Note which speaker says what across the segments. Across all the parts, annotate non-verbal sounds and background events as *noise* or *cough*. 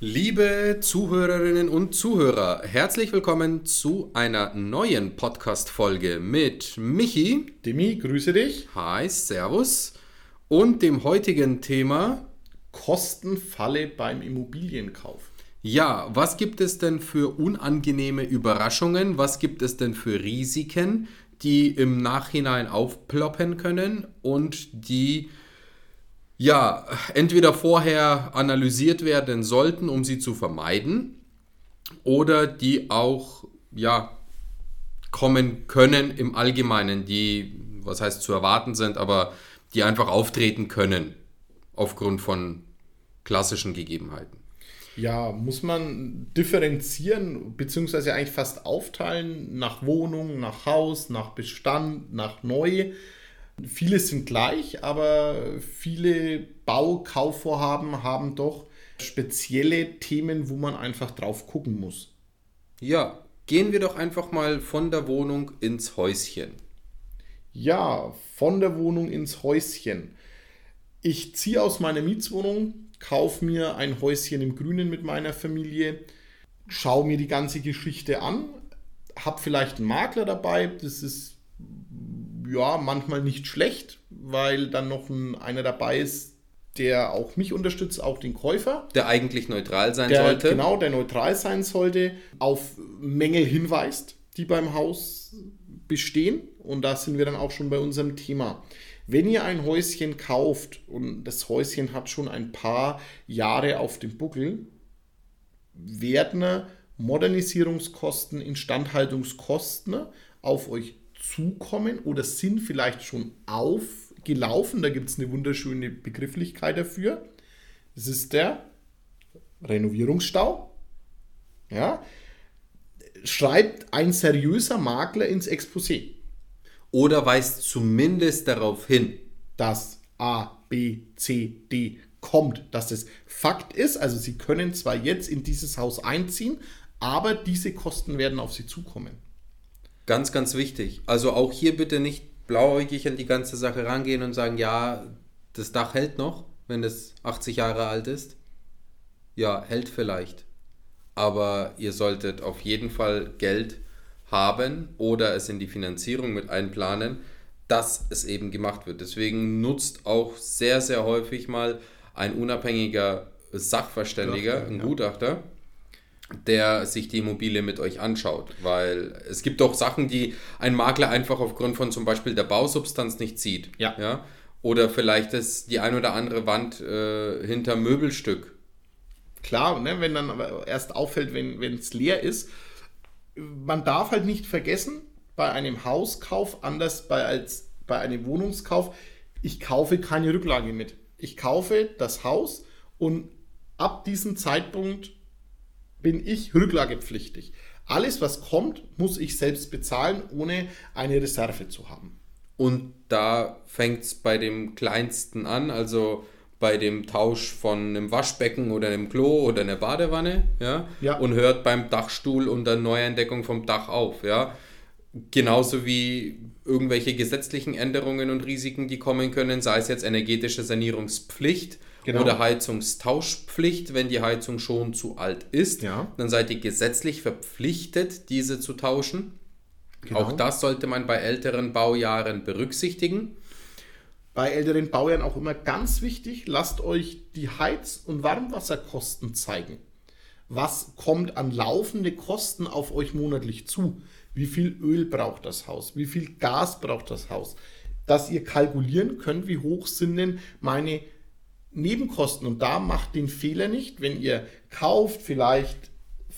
Speaker 1: Liebe Zuhörerinnen und Zuhörer, herzlich willkommen zu einer neuen Podcast-Folge mit Michi.
Speaker 2: Demi, grüße dich.
Speaker 1: Hi, Servus. Und dem heutigen Thema
Speaker 2: Kostenfalle beim Immobilienkauf.
Speaker 1: Ja, was gibt es denn für unangenehme Überraschungen? Was gibt es denn für Risiken, die im Nachhinein aufploppen können und die ja, entweder vorher analysiert werden sollten, um sie zu vermeiden, oder die auch, ja, kommen können im Allgemeinen, die, was heißt zu erwarten sind, aber die einfach auftreten können aufgrund von klassischen Gegebenheiten.
Speaker 2: Ja, muss man differenzieren, beziehungsweise eigentlich fast aufteilen nach Wohnung, nach Haus, nach Bestand, nach Neu. Viele sind gleich, aber viele Baukaufvorhaben haben doch spezielle Themen, wo man einfach drauf gucken muss.
Speaker 1: Ja, gehen wir doch einfach mal von der Wohnung ins Häuschen.
Speaker 2: Ja, von der Wohnung ins Häuschen. Ich ziehe aus meiner Mietswohnung, kaufe mir ein Häuschen im Grünen mit meiner Familie, schaue mir die ganze Geschichte an, habe vielleicht einen Makler dabei, das ist ja, manchmal nicht schlecht, weil dann noch ein, einer dabei ist, der auch mich unterstützt, auch den Käufer.
Speaker 1: Der eigentlich neutral sein
Speaker 2: der,
Speaker 1: sollte.
Speaker 2: Genau, der neutral sein sollte, auf Mängel hinweist, die beim Haus bestehen. Und da sind wir dann auch schon bei unserem Thema. Wenn ihr ein Häuschen kauft und das Häuschen hat schon ein paar Jahre auf dem Buckel, werden Modernisierungskosten, Instandhaltungskosten auf euch zukommen oder sind vielleicht schon aufgelaufen. Da gibt es eine wunderschöne Begrifflichkeit dafür. Das ist der Renovierungsstau. Ja. Schreibt ein seriöser Makler ins Exposé.
Speaker 1: Oder weist zumindest darauf hin,
Speaker 2: dass A, B, C, D kommt, dass es Fakt ist. Also Sie können zwar jetzt in dieses Haus einziehen, aber diese Kosten werden auf Sie zukommen.
Speaker 1: Ganz, ganz wichtig. Also auch hier bitte nicht blauäugig an die ganze Sache rangehen und sagen, ja, das Dach hält noch, wenn es 80 Jahre alt ist. Ja, hält vielleicht. Aber ihr solltet auf jeden Fall Geld haben oder es in die Finanzierung mit einplanen, dass es eben gemacht wird. Deswegen nutzt auch sehr, sehr häufig mal ein unabhängiger Sachverständiger, ein Gutachter, der sich die Immobilie mit euch anschaut. Weil es gibt doch Sachen, die ein Makler einfach aufgrund von zum Beispiel der Bausubstanz nicht sieht.
Speaker 2: Ja.
Speaker 1: ja? Oder vielleicht ist die ein oder andere Wand äh, hinter Möbelstück.
Speaker 2: Klar, ne, wenn dann aber erst auffällt, wenn es leer ist. Man darf halt nicht vergessen, bei einem Hauskauf, anders bei, als bei einem Wohnungskauf, ich kaufe keine Rücklage mit. Ich kaufe das Haus und ab diesem Zeitpunkt bin ich rücklagepflichtig. Alles, was kommt, muss ich selbst bezahlen, ohne eine Reserve zu haben.
Speaker 1: Und da fängt es bei dem kleinsten an, also bei dem Tausch von einem Waschbecken oder einem Klo oder einer Badewanne, ja,
Speaker 2: ja.
Speaker 1: und hört beim Dachstuhl und der Neuentdeckung vom Dach auf, ja. Genauso wie irgendwelche gesetzlichen Änderungen und Risiken, die kommen können, sei es jetzt energetische Sanierungspflicht genau. oder Heizungstauschpflicht, wenn die Heizung schon zu alt ist.
Speaker 2: Ja.
Speaker 1: Dann seid ihr gesetzlich verpflichtet, diese zu tauschen. Genau. Auch das sollte man bei älteren Baujahren berücksichtigen.
Speaker 2: Bei älteren Baujahren auch immer ganz wichtig, lasst euch die Heiz- und Warmwasserkosten zeigen. Was kommt an laufende Kosten auf euch monatlich zu? Wie viel Öl braucht das Haus? Wie viel Gas braucht das Haus? Dass ihr kalkulieren könnt, wie hoch sind denn meine Nebenkosten. Und da macht den Fehler nicht, wenn ihr kauft, vielleicht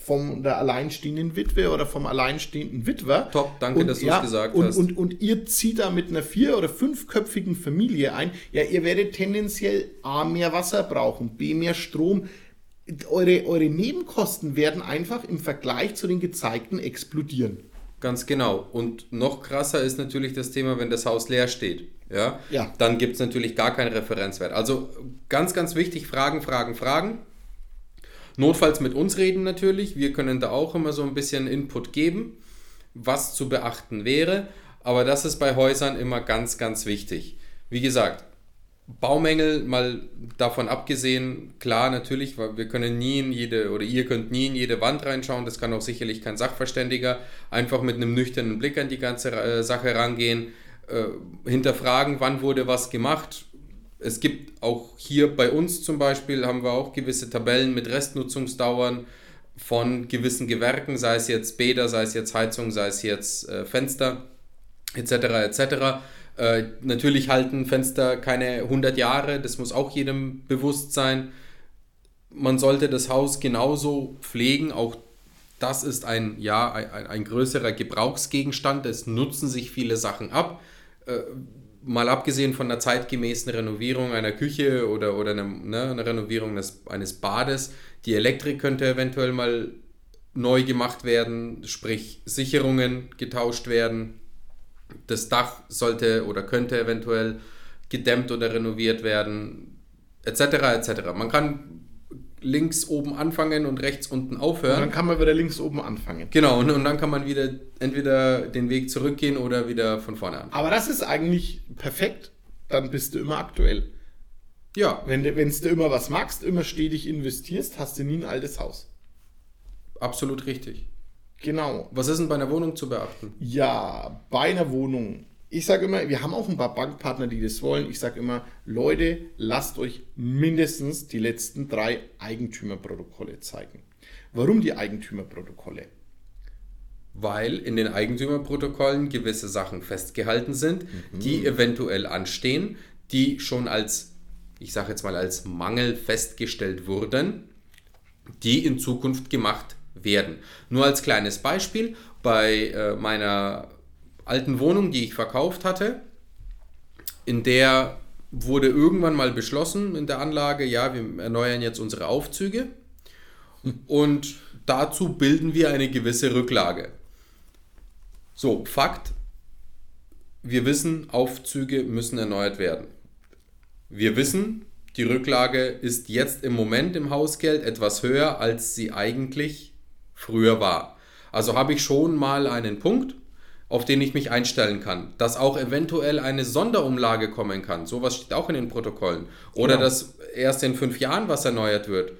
Speaker 2: von der alleinstehenden Witwe oder vom alleinstehenden Witwer.
Speaker 1: Top, danke,
Speaker 2: und,
Speaker 1: dass du
Speaker 2: ja,
Speaker 1: es gesagt
Speaker 2: und,
Speaker 1: hast.
Speaker 2: Und, und ihr zieht da mit einer vier- oder fünfköpfigen Familie ein. Ja, ihr werdet tendenziell A, mehr Wasser brauchen, B, mehr Strom. Eure, eure Nebenkosten werden einfach im Vergleich zu den gezeigten explodieren.
Speaker 1: Ganz genau. Und noch krasser ist natürlich das Thema, wenn das Haus leer steht. Ja,
Speaker 2: ja.
Speaker 1: dann gibt es natürlich gar keinen Referenzwert. Also ganz, ganz wichtig, Fragen, Fragen, Fragen. Notfalls mit uns reden natürlich. Wir können da auch immer so ein bisschen Input geben, was zu beachten wäre. Aber das ist bei Häusern immer ganz, ganz wichtig. Wie gesagt, Baumängel mal davon abgesehen, klar natürlich, weil wir können nie in jede oder ihr könnt nie in jede Wand reinschauen, das kann auch sicherlich kein Sachverständiger, einfach mit einem nüchternen Blick an die ganze äh, Sache rangehen, äh, hinterfragen, wann wurde was gemacht. Es gibt auch hier bei uns zum Beispiel, haben wir auch gewisse Tabellen mit Restnutzungsdauern von gewissen Gewerken, sei es jetzt Bäder, sei es jetzt Heizung, sei es jetzt äh, Fenster etc. etc äh, natürlich halten Fenster keine 100 Jahre, das muss auch jedem bewusst sein. Man sollte das Haus genauso pflegen, auch das ist ein, ja, ein, ein größerer Gebrauchsgegenstand, es nutzen sich viele Sachen ab. Äh, mal abgesehen von der zeitgemäßen Renovierung einer Küche oder, oder eine, ne, eine Renovierung des, eines Bades, die Elektrik könnte eventuell mal neu gemacht werden, sprich Sicherungen getauscht werden, das Dach sollte oder könnte eventuell gedämmt oder renoviert werden, etc. etc. Man kann links oben anfangen und rechts unten aufhören. Und
Speaker 2: dann kann man wieder links oben anfangen.
Speaker 1: Genau, und, und dann kann man wieder entweder den Weg zurückgehen oder wieder von vorne an.
Speaker 2: Aber das ist eigentlich perfekt, dann bist du immer aktuell.
Speaker 1: Ja.
Speaker 2: Wenn du, wenn du immer was magst, immer stetig investierst, hast du nie ein altes Haus.
Speaker 1: Absolut richtig.
Speaker 2: Genau.
Speaker 1: Was ist denn bei einer Wohnung zu beachten?
Speaker 2: Ja, bei einer Wohnung. Ich sage immer, wir haben auch ein paar Bankpartner, die das wollen. Ich sage immer, Leute, lasst euch mindestens die letzten drei Eigentümerprotokolle zeigen. Warum die Eigentümerprotokolle?
Speaker 1: Weil in den Eigentümerprotokollen gewisse Sachen festgehalten sind, mhm. die eventuell anstehen, die schon als, ich sage jetzt mal, als Mangel festgestellt wurden, die in Zukunft gemacht werden. Nur als kleines Beispiel, bei äh, meiner alten Wohnung, die ich verkauft hatte, in der wurde irgendwann mal beschlossen in der Anlage, ja, wir erneuern jetzt unsere Aufzüge und dazu bilden wir eine gewisse Rücklage. So, Fakt, wir wissen, Aufzüge müssen erneuert werden. Wir wissen, die Rücklage ist jetzt im Moment im Hausgeld etwas höher, als sie eigentlich früher war. Also habe ich schon mal einen Punkt, auf den ich mich einstellen kann. Dass auch eventuell eine Sonderumlage kommen kann. Sowas steht auch in den Protokollen. Oder genau. dass erst in fünf Jahren was erneuert wird.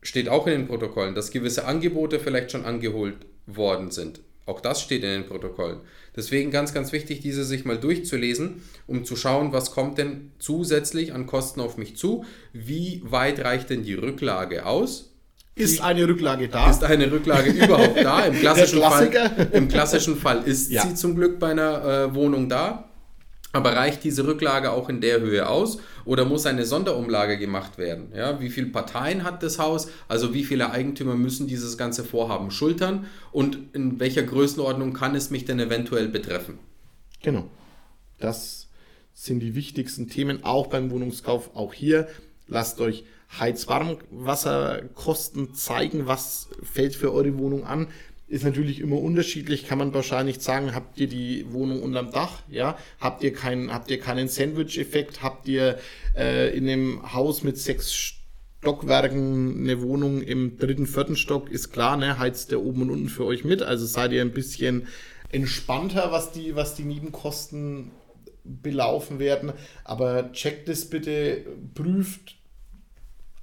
Speaker 1: Steht auch in den Protokollen. Dass gewisse Angebote vielleicht schon angeholt worden sind. Auch das steht in den Protokollen. Deswegen ganz, ganz wichtig, diese sich mal durchzulesen, um zu schauen, was kommt denn zusätzlich an Kosten auf mich zu, wie weit reicht denn die Rücklage aus
Speaker 2: ist eine Rücklage da?
Speaker 1: Ist eine Rücklage überhaupt da? Im *laughs* klassischen, Fall, im klassischen Fall ist ja. sie zum Glück bei einer äh, Wohnung da. Aber reicht diese Rücklage auch in der Höhe aus oder muss eine Sonderumlage gemacht werden? Ja, wie viele Parteien hat das Haus? Also wie viele Eigentümer müssen dieses ganze Vorhaben schultern? Und in welcher Größenordnung kann es mich denn eventuell betreffen?
Speaker 2: Genau. Das sind die wichtigsten Themen, auch beim Wohnungskauf. Auch hier lasst euch Heizwarmwasserkosten zeigen, was fällt für eure Wohnung an. Ist natürlich immer unterschiedlich, kann man wahrscheinlich sagen, habt ihr die Wohnung unterm Dach, ja, habt ihr keinen, habt ihr keinen Sandwich-Effekt, habt ihr äh, in einem Haus mit sechs Stockwerken eine Wohnung im dritten, vierten Stock, ist klar, ne, heizt der oben und unten für euch mit, also seid ihr ein bisschen entspannter, was die, was die Nebenkosten belaufen werden, aber checkt es bitte, prüft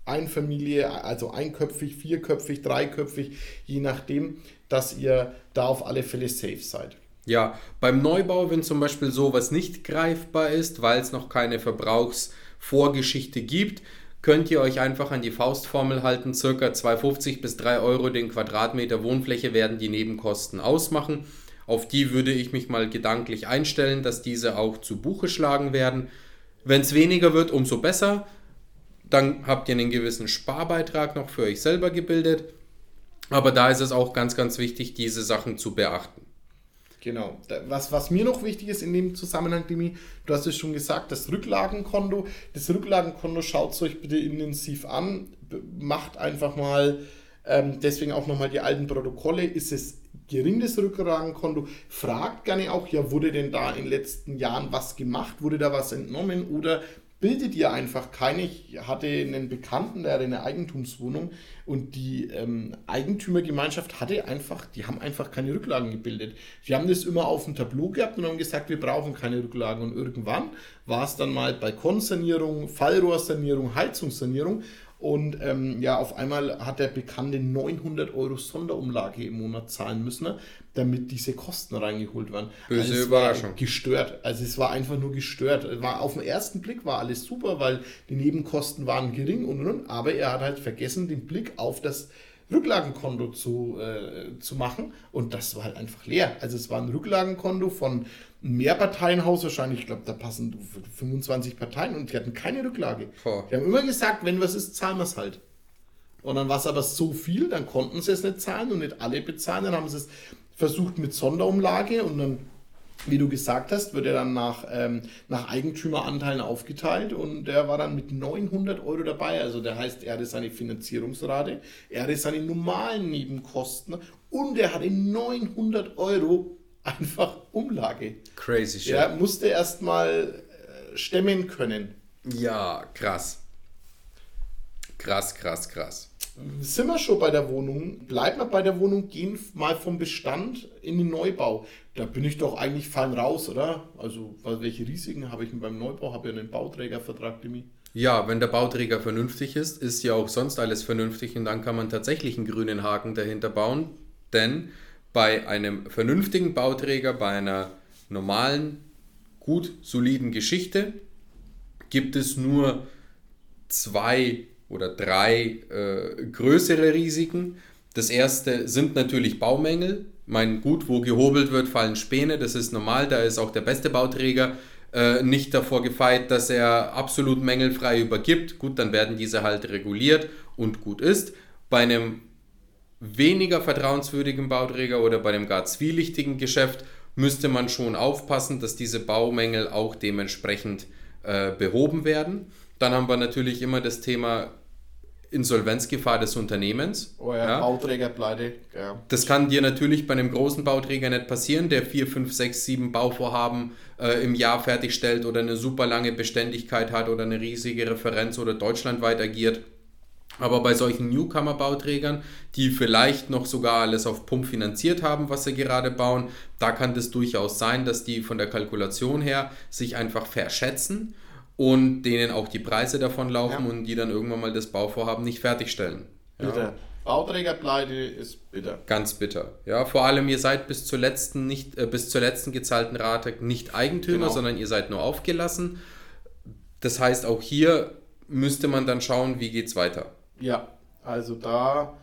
Speaker 2: Einfamilie, also einköpfig, vierköpfig, dreiköpfig, je nachdem, dass ihr da auf alle Fälle safe seid.
Speaker 1: Ja, beim Neubau, wenn zum Beispiel sowas nicht greifbar ist, weil es noch keine Verbrauchsvorgeschichte gibt, könnt ihr euch einfach an die Faustformel halten. Circa 2,50 bis 3 Euro den Quadratmeter Wohnfläche werden die Nebenkosten ausmachen. Auf die würde ich mich mal gedanklich einstellen, dass diese auch zu Buche schlagen werden. Wenn es weniger wird, umso besser. Dann habt ihr einen gewissen Sparbeitrag noch für euch selber gebildet. Aber da ist es auch ganz, ganz wichtig, diese Sachen zu beachten.
Speaker 2: Genau. Was, was mir noch wichtig ist in dem Zusammenhang, Dimi, du hast es schon gesagt, das Rücklagenkonto. Das Rücklagenkonto schaut es euch bitte intensiv an. Macht einfach mal, ähm, deswegen auch nochmal die alten Protokolle. Ist es gering, das Rücklagenkonto? Fragt gerne auch, ja, wurde denn da in den letzten Jahren was gemacht? Wurde da was entnommen? Oder bildet dir einfach keine. Ich hatte einen Bekannten, der hatte eine Eigentumswohnung und die ähm, Eigentümergemeinschaft hatte einfach, die haben einfach keine Rücklagen gebildet. Die haben das immer auf dem Tableau gehabt und haben gesagt, wir brauchen keine Rücklagen. Und irgendwann war es dann mal Balkonsanierung, Fallrohrsanierung, Heizungssanierung und ähm, ja, auf einmal hat der Bekannte 900 Euro Sonderumlage im Monat zahlen müssen, ne, damit diese Kosten reingeholt werden.
Speaker 1: Böse
Speaker 2: also
Speaker 1: Überraschung.
Speaker 2: gestört. Also es war einfach nur gestört. War, auf den ersten Blick war alles super, weil die Nebenkosten waren gering und, und, und aber er hat halt vergessen, den Blick auf das Rücklagenkonto zu, äh, zu machen und das war halt einfach leer. Also es war ein Rücklagenkonto von Mehrparteienhaus wahrscheinlich, ich glaube, da passen 25 Parteien und die hatten keine Rücklage.
Speaker 1: Boah.
Speaker 2: Die haben immer gesagt, wenn was ist, zahlen wir es halt. Und dann war es aber so viel, dann konnten sie es nicht zahlen und nicht alle bezahlen. Dann haben sie es versucht mit Sonderumlage und dann, wie du gesagt hast, wird er dann nach, ähm, nach Eigentümeranteilen aufgeteilt und der war dann mit 900 Euro dabei. Also der heißt, er hatte seine Finanzierungsrate, er hatte seine normalen Nebenkosten und er hatte 900 Euro einfach Umlage.
Speaker 1: Crazy shit.
Speaker 2: Er musste erstmal äh, stemmen können.
Speaker 1: Ja, krass. Krass, krass, krass.
Speaker 2: Sind wir schon bei der Wohnung? Bleiben wir bei der Wohnung, gehen mal vom Bestand in den Neubau. Da bin ich doch eigentlich fein raus, oder? Also, welche Risiken habe ich denn beim Neubau? Habe ja einen Bauträgervertrag, Demi.
Speaker 1: Ja, wenn der Bauträger vernünftig ist, ist ja auch sonst alles vernünftig und dann kann man tatsächlich einen grünen Haken dahinter bauen. Denn bei einem vernünftigen Bauträger, bei einer normalen, gut soliden Geschichte, gibt es nur zwei oder drei äh, größere Risiken. Das erste sind natürlich Baumängel. Mein gut, wo gehobelt wird, fallen Späne. Das ist normal. Da ist auch der beste Bauträger äh, nicht davor gefeit, dass er absolut mängelfrei übergibt. Gut, dann werden diese halt reguliert und gut ist. Bei einem weniger vertrauenswürdigen Bauträger oder bei einem gar zwielichtigen Geschäft müsste man schon aufpassen, dass diese Baumängel auch dementsprechend äh, behoben werden. Dann haben wir natürlich immer das Thema Insolvenzgefahr des Unternehmens.
Speaker 2: Oh ja,
Speaker 1: Ja.
Speaker 2: Bauträgerpleite. Ja.
Speaker 1: Das kann dir natürlich bei einem großen Bauträger nicht passieren, der 4, 5, 6, 7 Bauvorhaben äh, im Jahr fertigstellt oder eine super lange Beständigkeit hat oder eine riesige Referenz oder deutschlandweit agiert. Aber bei solchen Newcomer-Bauträgern, die vielleicht noch sogar alles auf Pump finanziert haben, was sie gerade bauen, da kann das durchaus sein, dass die von der Kalkulation her sich einfach verschätzen und denen auch die Preise davonlaufen
Speaker 2: Ja.
Speaker 1: und die dann irgendwann mal das Bauvorhaben nicht fertigstellen.
Speaker 2: Bitter. Bauträgerpleite ist bitter.
Speaker 1: Ganz bitter. Ja, vor allem ihr seid bis zur letzten nicht äh, bis zur letzten gezahlten Rate nicht Eigentümer,
Speaker 2: Genau.
Speaker 1: sondern ihr seid nur aufgelassen. Das heißt, auch hier müsste man dann schauen, wie geht's weiter.
Speaker 2: Ja, also da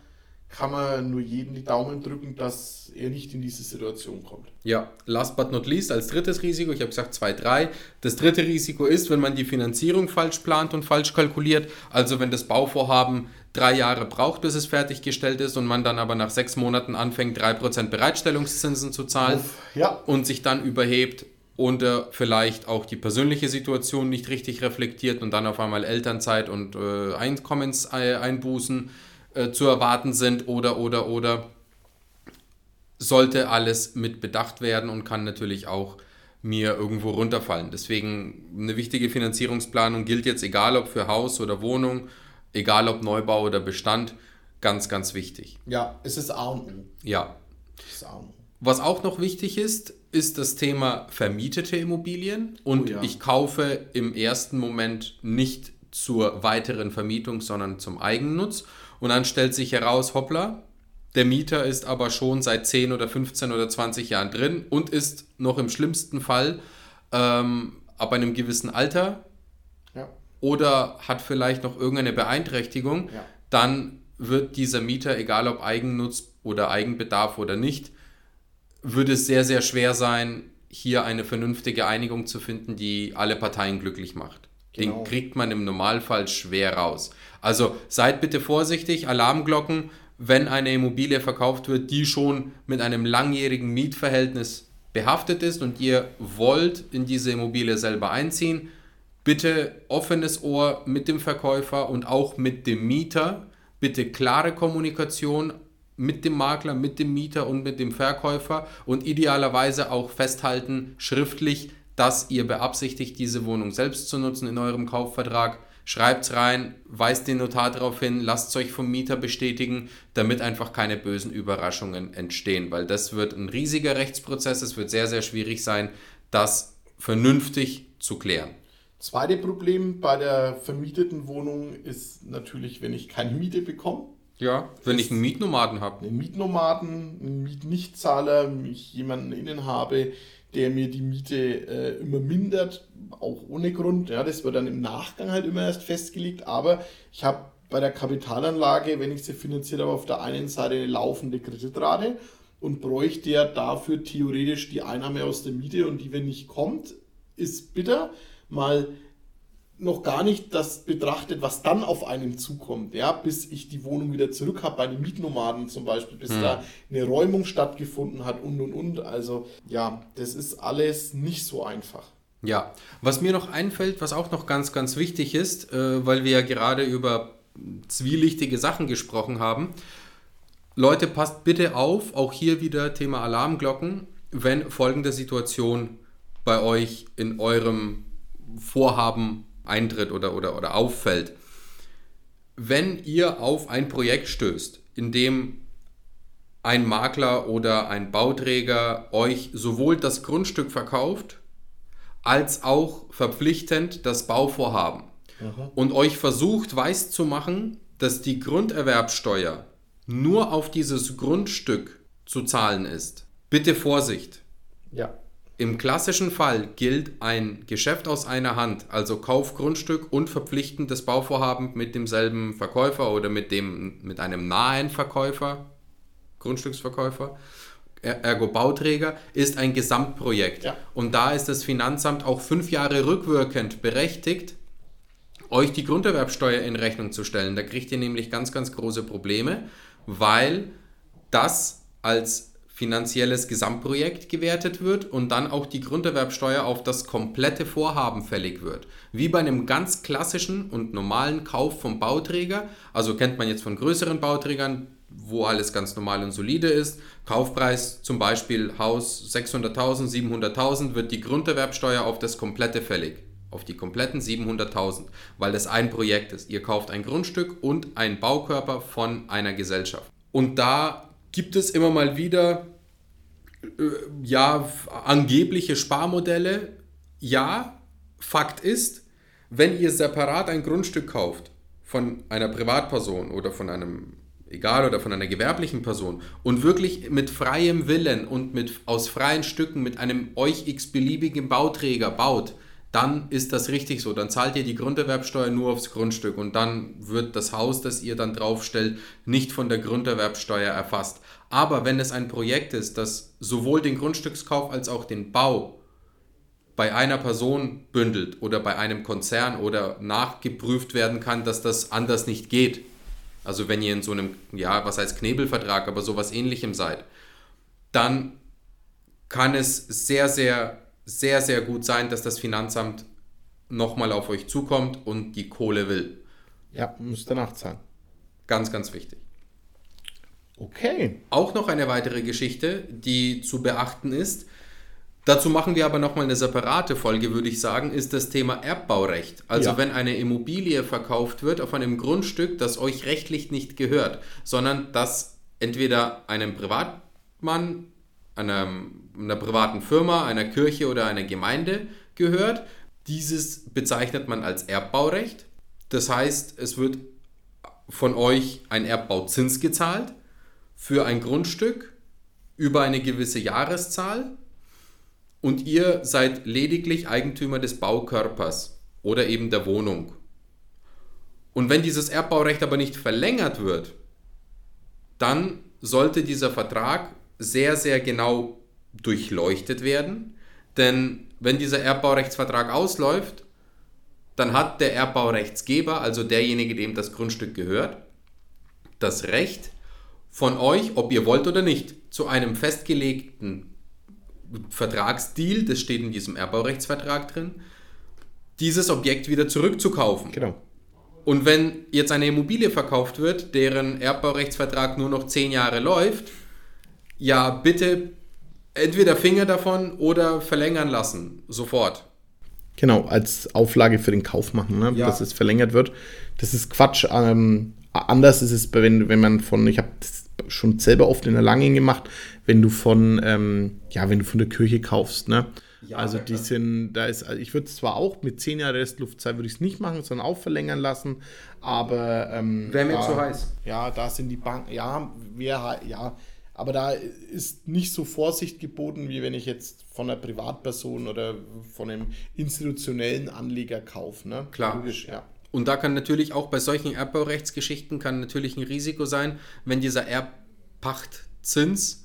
Speaker 2: kann man nur jedem die Daumen drücken, dass er nicht in diese Situation kommt.
Speaker 1: Ja, last but not least, als drittes Risiko, ich habe gesagt 2, 3. Das dritte Risiko ist, wenn man die Finanzierung falsch plant und falsch kalkuliert. Also wenn das Bauvorhaben drei Jahre braucht, bis es fertiggestellt ist und man dann aber nach sechs Monaten anfängt, 3% Bereitstellungszinsen zu zahlen.
Speaker 2: Ja,
Speaker 1: und sich dann überhebt und äh, vielleicht auch die persönliche Situation nicht richtig reflektiert und dann auf einmal Elternzeit und äh, Einkommenseinbußen äh, zu erwarten sind oder oder oder sollte alles mit bedacht werden und kann natürlich auch mir irgendwo runterfallen. Deswegen eine wichtige Finanzierungsplanung gilt jetzt egal ob für Haus oder Wohnung, egal ob Neubau oder Bestand, ganz ganz wichtig.
Speaker 2: ja, es ist A und O.
Speaker 1: Ja, was auch noch wichtig ist, ist das Thema vermietete Immobilien. Und
Speaker 2: Oh ja.
Speaker 1: ich kaufe im ersten Moment nicht zur weiteren Vermietung, sondern zum Eigennutz. Und dann stellt sich heraus, hoppla, der Mieter ist aber schon seit 10 oder 15 oder 20 Jahren drin und ist noch im schlimmsten Fall ähm, ab einem gewissen Alter
Speaker 2: Ja,
Speaker 1: oder hat vielleicht noch irgendeine Beeinträchtigung,
Speaker 2: Ja.
Speaker 1: dann wird dieser Mieter, egal ob Eigennutz oder Eigenbedarf oder nicht, wird es sehr, sehr schwer sein, hier eine vernünftige Einigung zu finden, die alle Parteien glücklich macht.
Speaker 2: Genau.
Speaker 1: Den kriegt man im Normalfall schwer raus. Also seid bitte vorsichtig, Alarmglocken, wenn eine Immobilie verkauft wird, die schon mit einem langjährigen Mietverhältnis behaftet ist und ihr wollt in diese Immobilie selber einziehen, bitte offenes Ohr mit dem Verkäufer und auch mit dem Mieter. Bitte klare Kommunikation mit dem Makler, mit dem Mieter und mit dem Verkäufer und idealerweise auch festhalten schriftlich, dass ihr beabsichtigt, diese Wohnung selbst zu nutzen in eurem Kaufvertrag. Schreibt es rein, weist den Notar darauf hin, lasst es euch vom Mieter bestätigen, damit einfach keine bösen Überraschungen entstehen, weil das wird ein riesiger Rechtsprozess, es wird sehr, sehr schwierig sein, das vernünftig zu klären.
Speaker 2: Zweite Problem bei der vermieteten Wohnung ist natürlich, wenn ich keine Miete bekomme.
Speaker 1: Ja, wenn ich einen Mietnomaden habe.
Speaker 2: Einen Mietnomaden, einen Mietnichtzahler, ich jemanden innen habe, der mir die Miete äh, immer mindert, auch ohne Grund. Ja, das wird dann im Nachgang halt immer erst festgelegt. Aber ich habe bei der Kapitalanlage, wenn ich sie finanziert habe, auf der einen Seite eine laufende Kreditrate und bräuchte ja dafür theoretisch die Einnahme aus der Miete und die, wenn nicht kommt, ist bitter. Mal noch gar nicht das betrachtet, was dann auf einen zukommt, ja, bis ich die Wohnung wieder zurück habe, bei den Mietnomaden zum Beispiel, bis hm. da eine Räumung stattgefunden hat und und und. Also ja, das ist alles nicht so einfach.
Speaker 1: Ja, was mir noch einfällt, was auch noch ganz, ganz wichtig ist, äh, weil wir ja gerade über zwielichtige Sachen gesprochen haben. Leute, passt bitte auf, auch hier wieder Thema Alarmglocken, wenn folgende Situation bei euch in eurem Vorhaben eintritt oder, oder, oder auffällt. Wenn ihr auf ein Projekt stößt, in dem ein Makler oder ein Bauträger euch sowohl das Grundstück verkauft, als auch verpflichtend das Bauvorhaben Aha. und euch versucht weiß zu machen, dass die Grunderwerbsteuer nur auf dieses Grundstück zu zahlen ist. Bitte Vorsicht.
Speaker 2: Ja.
Speaker 1: Im klassischen Fall gilt ein Geschäft aus einer Hand, also Kauf Grundstück und verpflichtendes Bauvorhaben mit demselben Verkäufer oder mit, dem, mit einem nahen Verkäufer, Grundstücksverkäufer, ergo Bauträger, ist ein Gesamtprojekt. Ja. Und da ist das Finanzamt auch fünf Jahre rückwirkend berechtigt, euch die Grunderwerbsteuer in Rechnung zu stellen. Da kriegt ihr nämlich ganz, ganz große Probleme, weil das als finanzielles Gesamtprojekt gewertet wird und dann auch die Grunderwerbsteuer auf das komplette Vorhaben fällig wird. Wie bei einem ganz klassischen und normalen Kauf vom Bauträger, also kennt man jetzt von größeren Bauträgern, wo alles ganz normal und solide ist. Kaufpreis zum Beispiel Haus 600.000, 700.000 wird die Grunderwerbsteuer auf das komplette fällig. Auf die kompletten 700.000, weil das ein Projekt ist. Ihr kauft ein Grundstück und einen Baukörper von einer Gesellschaft. Und da gibt es immer mal wieder äh, ja angebliche Sparmodelle. Ja, Fakt ist, wenn ihr separat ein Grundstück kauft von einer Privatperson oder von einem egal oder von einer gewerblichen Person und wirklich mit freiem Willen und mit aus freien Stücken mit einem euch x-beliebigen Bauträger baut, dann ist das richtig so. Dann zahlt ihr die Grunderwerbsteuer nur aufs Grundstück und dann wird das Haus, das ihr dann draufstellt, nicht von der Grunderwerbsteuer erfasst. Aber wenn es ein Projekt ist, das sowohl den Grundstückskauf als auch den Bau bei einer Person bündelt oder bei einem Konzern oder nachgeprüft werden kann, dass das anders nicht geht. Also wenn ihr in so einem, ja, was heißt Knebelvertrag, aber sowas ähnlichem seid, dann kann es sehr, sehr sehr, sehr gut sein, dass das Finanzamt nochmal auf euch zukommt und die Kohle will.
Speaker 2: Ja, müsste nachzahlen.
Speaker 1: Ganz, ganz wichtig.
Speaker 2: Okay.
Speaker 1: Auch noch eine weitere Geschichte, die zu beachten ist. Dazu machen wir aber nochmal eine separate Folge, würde ich sagen, ist das Thema Erbbaurecht. Also ja. wenn eine Immobilie verkauft wird auf einem Grundstück, das euch rechtlich nicht gehört, sondern das entweder einem Privatmann einer, einer privaten Firma, einer Kirche oder einer Gemeinde gehört. Dieses bezeichnet man als Erbbaurecht. Das heißt, es wird von euch ein Erbbauzins gezahlt für ein Grundstück über eine gewisse Jahreszahl und ihr seid lediglich Eigentümer des Baukörpers oder eben der Wohnung. Und wenn dieses Erbbaurecht aber nicht verlängert wird, dann sollte dieser Vertrag sehr, sehr genau durchleuchtet werden. Denn wenn dieser Erbbaurechtsvertrag ausläuft, dann hat der Erbbaurechtsgeber, also derjenige, dem das Grundstück gehört, das Recht von euch, ob ihr wollt oder nicht, zu einem festgelegten Vertragsdeal, das steht in diesem Erbbaurechtsvertrag drin, dieses Objekt wieder zurückzukaufen.
Speaker 2: Genau.
Speaker 1: Und wenn jetzt eine Immobilie verkauft wird, deren Erbbaurechtsvertrag nur noch zehn Jahre läuft, ja, bitte entweder Finger davon oder verlängern lassen, sofort.
Speaker 2: Genau, als Auflage für den Kauf machen, ne?
Speaker 1: Ja.
Speaker 2: dass es verlängert wird. Das ist Quatsch. Ähm, anders ist es, wenn, wenn man von, ich habe schon selber oft in der Langing gemacht, wenn du von, ähm, ja, wenn du von der Kirche kaufst, ne?
Speaker 1: Ja,
Speaker 2: also die sind, da ist, also ich würde es zwar auch mit 10 Jahren Restluftzeit würde ich es nicht machen, sondern auch verlängern lassen, aber ähm,
Speaker 1: Wäre mir
Speaker 2: da-
Speaker 1: zu heiß.
Speaker 2: Ja, da sind die Banken, ja, wer, ja, aber da ist nicht so Vorsicht geboten, wie wenn ich jetzt von einer Privatperson oder von einem institutionellen Anleger kaufe. Ne?
Speaker 1: Klar.
Speaker 2: Logisch, ja.
Speaker 1: Und da kann natürlich auch bei solchen Erbbaurechtsgeschichten kann natürlich ein Risiko sein, wenn dieser Erbpachtzins,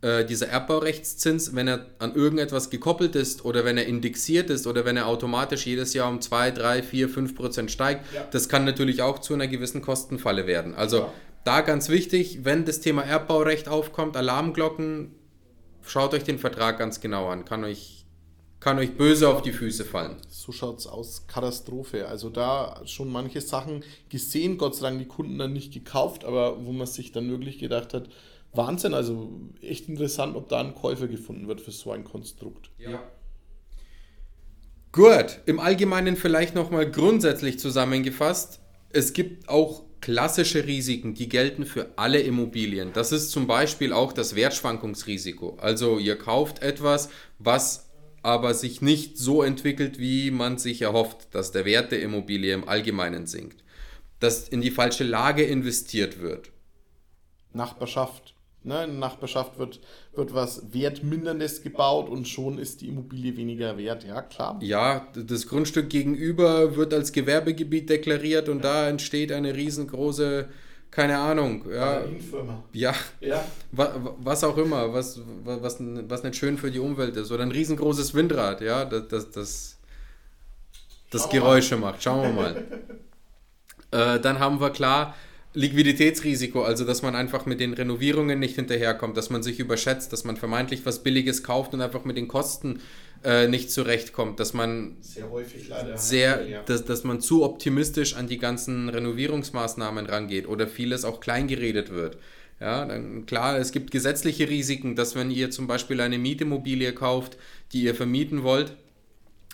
Speaker 1: äh, dieser Erbbaurechtszins, wenn er an irgendetwas gekoppelt ist oder wenn er indexiert ist oder wenn er automatisch jedes Jahr um 2, 3, 4, 5 Prozent steigt,
Speaker 2: Ja.
Speaker 1: das kann natürlich auch zu einer gewissen Kostenfalle werden. Also
Speaker 2: Ja.
Speaker 1: Da ganz wichtig, wenn das Thema Erbbaurecht aufkommt, Alarmglocken, schaut euch den Vertrag ganz genau an, kann euch, kann euch böse auf die Füße fallen.
Speaker 2: So schaut es aus. Katastrophe. Also da schon manche Sachen gesehen, Gott sei Dank die Kunden dann nicht gekauft, aber wo man sich dann wirklich gedacht hat, Wahnsinn, also echt interessant, ob da ein Käufer gefunden wird für so ein Konstrukt.
Speaker 1: Ja. Gut, im Allgemeinen vielleicht nochmal grundsätzlich zusammengefasst. Es gibt auch klassische Risiken, die gelten für alle Immobilien. Das ist zum Beispiel auch das Wertschwankungsrisiko. Also ihr kauft etwas, was aber sich nicht so entwickelt, wie man sich erhofft, dass der Wert der Immobilie im Allgemeinen sinkt. Dass in die falsche Lage investiert wird.
Speaker 2: Nachbarschaft. Ne? In der Nachbarschaft wird, wird was Wertminderndes gebaut und schon ist die Immobilie weniger wert. Ja, klar.
Speaker 1: Ja, das Grundstück gegenüber wird als Gewerbegebiet deklariert und da entsteht eine riesengroße, keine Ahnung, ja,
Speaker 2: Firma.
Speaker 1: ja,
Speaker 2: Ja.
Speaker 1: wa- was auch immer, was, wa- was, was nicht schön für die Umwelt ist. Oder ein riesengroßes Windrad, ja, das, das, das, das Geräusche macht. Schauen wir mal. *laughs* äh, dann haben wir klar Liquiditätsrisiko, also dass man einfach mit den Renovierungen nicht hinterherkommt, dass man sich überschätzt, dass man vermeintlich was Billiges kauft und einfach mit den Kosten äh, nicht zurechtkommt, dass man
Speaker 2: Sehr häufig leider.
Speaker 1: sehr,
Speaker 2: Ja.
Speaker 1: dass, dass man zu optimistisch an die ganzen Renovierungsmaßnahmen rangeht oder vieles auch kleingeredet wird. Ja, dann klar, es gibt gesetzliche Risiken, dass wenn ihr zum Beispiel eine Mietimmobilie kauft, die ihr vermieten wollt,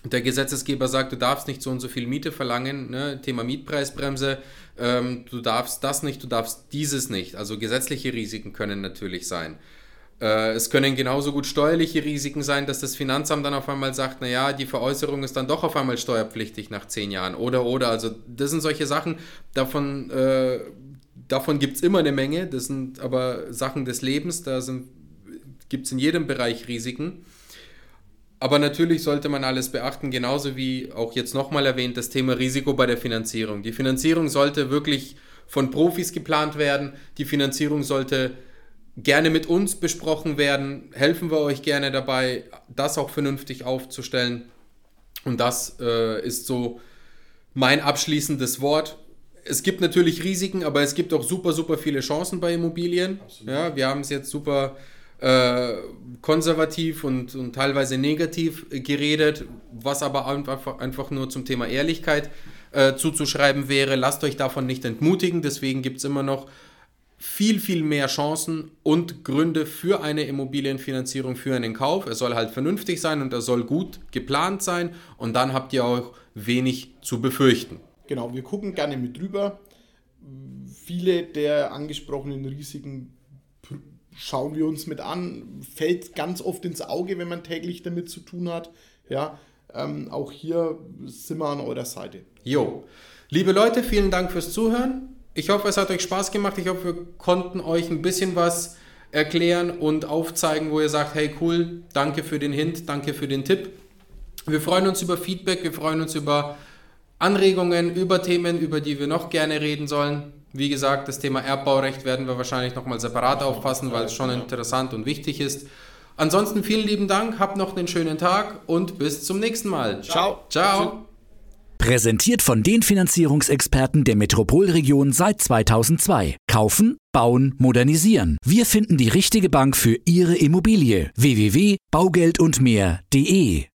Speaker 1: der Gesetzesgeber sagt, du darfst nicht so und so viel Miete verlangen, ne? Thema Mietpreisbremse, ähm, du darfst das nicht, du darfst dieses nicht. Also gesetzliche Risiken können natürlich sein. Äh, es können genauso gut steuerliche Risiken sein, dass das Finanzamt dann auf einmal sagt, naja, die Veräußerung ist dann doch auf einmal steuerpflichtig nach zehn Jahren. Oder, oder, also das sind solche Sachen, davon, äh, davon gibt es immer eine Menge, das sind aber Sachen des Lebens, da gibt es in jedem Bereich Risiken. Aber natürlich sollte man alles beachten, genauso wie auch jetzt nochmal erwähnt, das Thema Risiko bei der Finanzierung. Die Finanzierung sollte wirklich von Profis geplant werden. Die Finanzierung sollte gerne mit uns besprochen werden. Helfen wir euch gerne dabei, das auch vernünftig aufzustellen. Und das äh, ist so mein abschließendes Wort. Es gibt natürlich Risiken, aber es gibt auch super, super viele Chancen bei Immobilien. Ja, wir haben es jetzt super äh, konservativ und, und teilweise negativ geredet, was aber einfach, einfach nur zum Thema Ehrlichkeit äh, zuzuschreiben wäre. Lasst euch davon nicht entmutigen, deswegen gibt es immer noch viel, viel mehr Chancen und Gründe für eine Immobilienfinanzierung, für einen Kauf. Er soll halt vernünftig sein und er soll gut geplant sein und dann habt ihr auch wenig zu befürchten.
Speaker 2: Genau, wir gucken gerne mit drüber. Viele der angesprochenen Risiken schauen wir uns mit an. Fällt ganz oft ins Auge, wenn man täglich damit zu tun hat. Ja, ähm, auch hier sind wir an eurer Seite.
Speaker 1: Jo. Liebe Leute, vielen Dank fürs Zuhören. Ich hoffe, es hat euch Spaß gemacht. Ich hoffe, wir konnten euch ein bisschen was erklären und aufzeigen, wo ihr sagt, hey cool, danke für den Hint, danke für den Tipp. Wir freuen uns über Feedback, wir freuen uns über Anregungen, über Themen, über die wir noch gerne reden sollen. Wie gesagt, das Thema Erbbaurecht werden wir wahrscheinlich nochmal separat auffassen, weil es schon interessant und wichtig ist. Ansonsten vielen lieben Dank, habt noch einen schönen Tag und bis zum nächsten Mal.
Speaker 2: Ciao.
Speaker 1: Ciao.
Speaker 3: Präsentiert von den Finanzierungsexperten der Metropolregion seit 2002. Kaufen, bauen, modernisieren. Wir finden die richtige Bank für Ihre Immobilie. www.baugeldundmehr.de